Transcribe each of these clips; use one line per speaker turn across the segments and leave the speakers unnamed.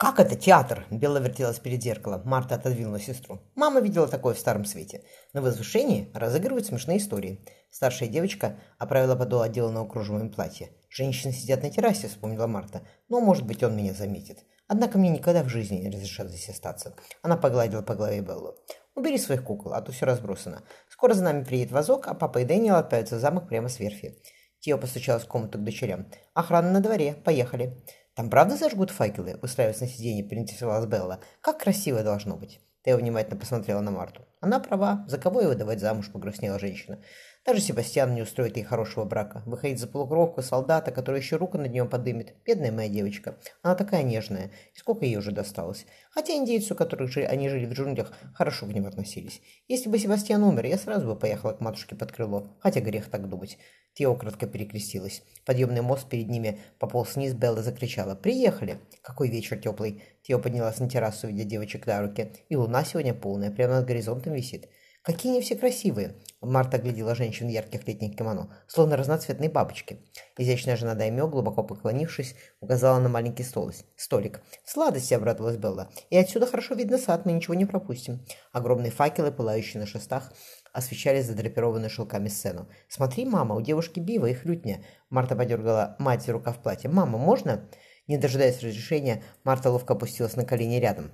«Как это театр?» Белла вертелась перед зеркалом. Марта отодвинула сестру. Мама видела такое в старом свете. На возвышении разыгрывают смешные истории. Старшая девочка оправила подол отделанного кружевом платья. «Женщины сидят на террасе», — вспомнила Марта. «Но, может быть, он меня заметит. Однако мне никогда в жизни не разрешат здесь остаться». Она погладила по голове Беллу. «Убери своих кукол, а то все разбросано. Скоро за нами приедет вазок, а папа и Дэниел отправятся в замок прямо с верфи». Тио постучалась в комнату к дочерям. «Охрана на дворе. Поехали». «Там правда зажгут факелы?» – устраиваясь на сиденье, поинтересовалась Белла. «Как красиво должно быть!» Тео внимательно посмотрела на Марту. «Она права. За кого его давать замуж?» – погрустнела женщина. Даже Себастьян не устроит ей хорошего брака. Выходить за полукровку солдата, который еще руку над ним подымет. Бедная моя девочка. Она такая нежная. И сколько ей уже досталось. Хотя индейцы, у которых же они жили в джунглях, хорошо к ним относились. Если бы Себастьян умер, я сразу бы поехала к матушке под крыло. Хотя грех так думать. Тео кратко перекрестилась. Подъемный мост перед ними пополз вниз, Белла закричала. «Приехали!» Какой вечер теплый. Тео поднялась на террасу, видя девочек на руки. И луна сегодня полная, прямо над горизонтом висит. Какие они все красивые!» Марта глядела женщин в ярких летних кимоно, словно разноцветные бабочки. Изящная жена Даймё, глубоко поклонившись, указала на маленький стол, столик. «Сладости!» — обрадовалась Белла. «И отсюда хорошо видно сад, мы ничего не пропустим». Огромные факелы, пылающие на шестах, освещали задрапированную шелками сцену. «Смотри, мама, у девушки бива и хлютня!» Марта подергала мать рука в платье. «Мама, можно?» Не дожидаясь разрешения, Марта ловко опустилась на колени рядом.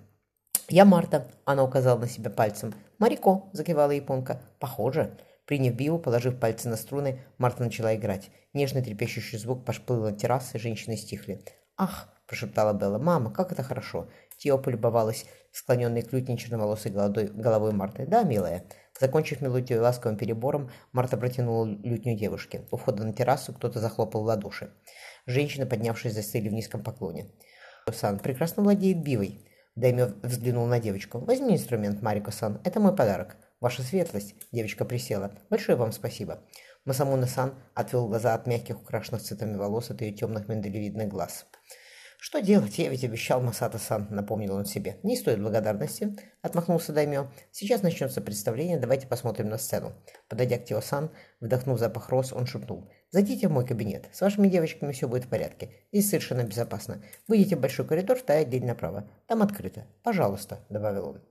«Я Марта», — она указала на себя пальцем. «Марико», — закивала японка. «Похоже». Приняв био, положив пальцы на струны, Марта начала играть. Нежный трепещущий звук пошлыл на террасы, женщины стихли. «Ах!» – прошептала Белла. «Мама, как это хорошо!» Тио полюбовалась склоненной к лютне черноволосой головой, головой Марты. «Да, милая». Закончив мелодию ласковым перебором, Марта протянула лютню девушке. У входа на террасу кто-то захлопал в ладоши. Женщины, поднявшись, застыли в низком поклоне. «Сан прекрасно владеет бивой», Даймё взглянул на девочку. «Возьми инструмент, Марико-сан. Это мой подарок». «Ваша светлость!» – девочка присела. «Большое вам спасибо». Масамуна-сан отвел глаза от мягких, украшенных цветами волос от ее темных миндалевидных глаз. «Что делать? Я ведь обещал Масата-сан», — напомнил он себе. «Не стоит благодарности», — отмахнулся Даймё. «Сейчас начнется представление, давайте посмотрим на сцену». Подойдя к Тео-сан, вдохнув запах роз, он шепнул. «Зайдите в мой кабинет. С вашими девочками все будет в порядке. Здесь совершенно безопасно. Выйдите в большой коридор, вторая дверь направо. Там открыто. Пожалуйста», — добавил он.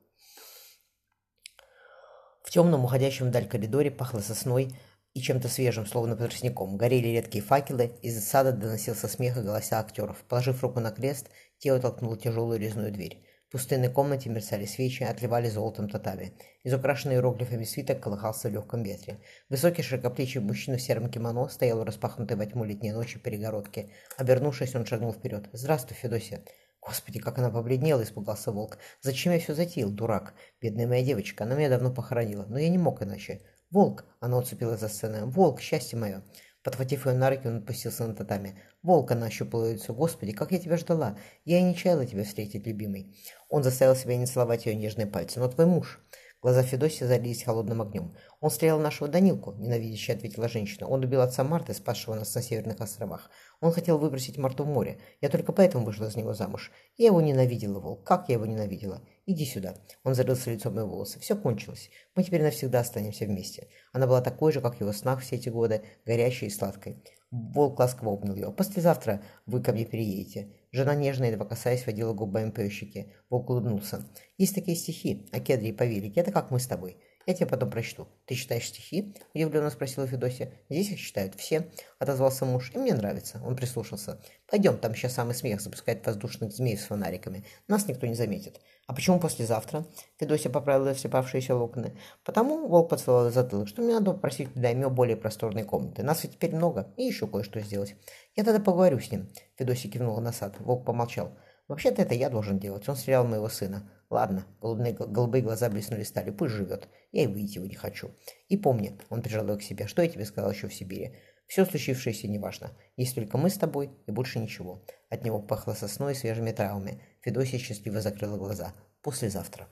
В темном, уходящем вдаль коридоре пахло сосной, и чем-то свежим, словно тростником. Горели редкие факелы, из сада доносился смех и голоса актеров. Положив руку на крест, Тео толкнул тяжелую резную дверь. В пустынной комнате мерцали свечи, отливали золотом татами. Из украшенной иероглифами свиток колыхался в легком ветре. Высокий широкоплечий мужчина в сером кимоно стоял у распахнутой во тьму летней ночи перегородки. Обернувшись, он шагнул вперед. «Здравствуй, Федосия!» Господи, как она побледнела, испугался волк. «Зачем я все затеял, дурак? Бедная моя девочка, она меня давно похоронила, но я не мог иначе. «Волк!» – она уцепила за сцену. «Волк, счастье мое!» Подхватив ее на руки, он отпустился на татами. «Волк!» – она ощупала лицо. «Господи, как я тебя ждала! Я и не чаяла тебя встретить, любимый!» Он заставил себя не целовать ее нежные пальцы. «Но твой муж...» Глаза Федосия залились холодным огнем. «Он стрелял нашего Данилку», – ненавидяще ответила женщина. «Он убил отца Марты, спасшего нас на Северных островах. Он хотел выбросить Марту в море. Я только поэтому вышла из него замуж. Я его ненавидела, Волк. Как я его ненавидела? Иди сюда». Он зарылся лицом мои волосы. «Все кончилось. Мы теперь навсегда останемся вместе». Она была такой же, как его снах все эти годы, горячей и сладкой. Волк ласково обнял ее. «Послезавтра вы ко мне переедете». Жена нежно, едва касаясь, водила губами по щеке. Волк улыбнулся. «Есть такие стихи о Кедре и Павелике. Это как мы с тобой. Я тебе потом прочту. Ты читаешь стихи?» Удивленно спросила Федосия. «Здесь их читают все», — отозвался муж. «И мне нравится». Он прислушался. «Пойдем, там сейчас самый смех запускает воздушных змей с фонариками. Нас никто не заметит». «А почему послезавтра?» Федосия поправила всепавшиеся локоны. «Потому, волк поцеловал затылок, что мне надо попросить Даймё более просторной комнаты. Нас ведь теперь много, и еще кое-что сделать. Я тогда поговорю с ним». Федосия кивнула на сад. Волк помолчал. «Вообще-то это я должен делать. Он стрелял моего сына. Ладно, голубые, голубые глаза блеснули стали. Пусть живет. Я и выйти его не хочу. И помни, он прижал ее к себе, что я тебе сказал еще в Сибири. Все случившееся неважно. Есть только мы с тобой и больше ничего. От него пахло сосной и свежими травами. Федосия счастливо закрыла глаза. Послезавтра.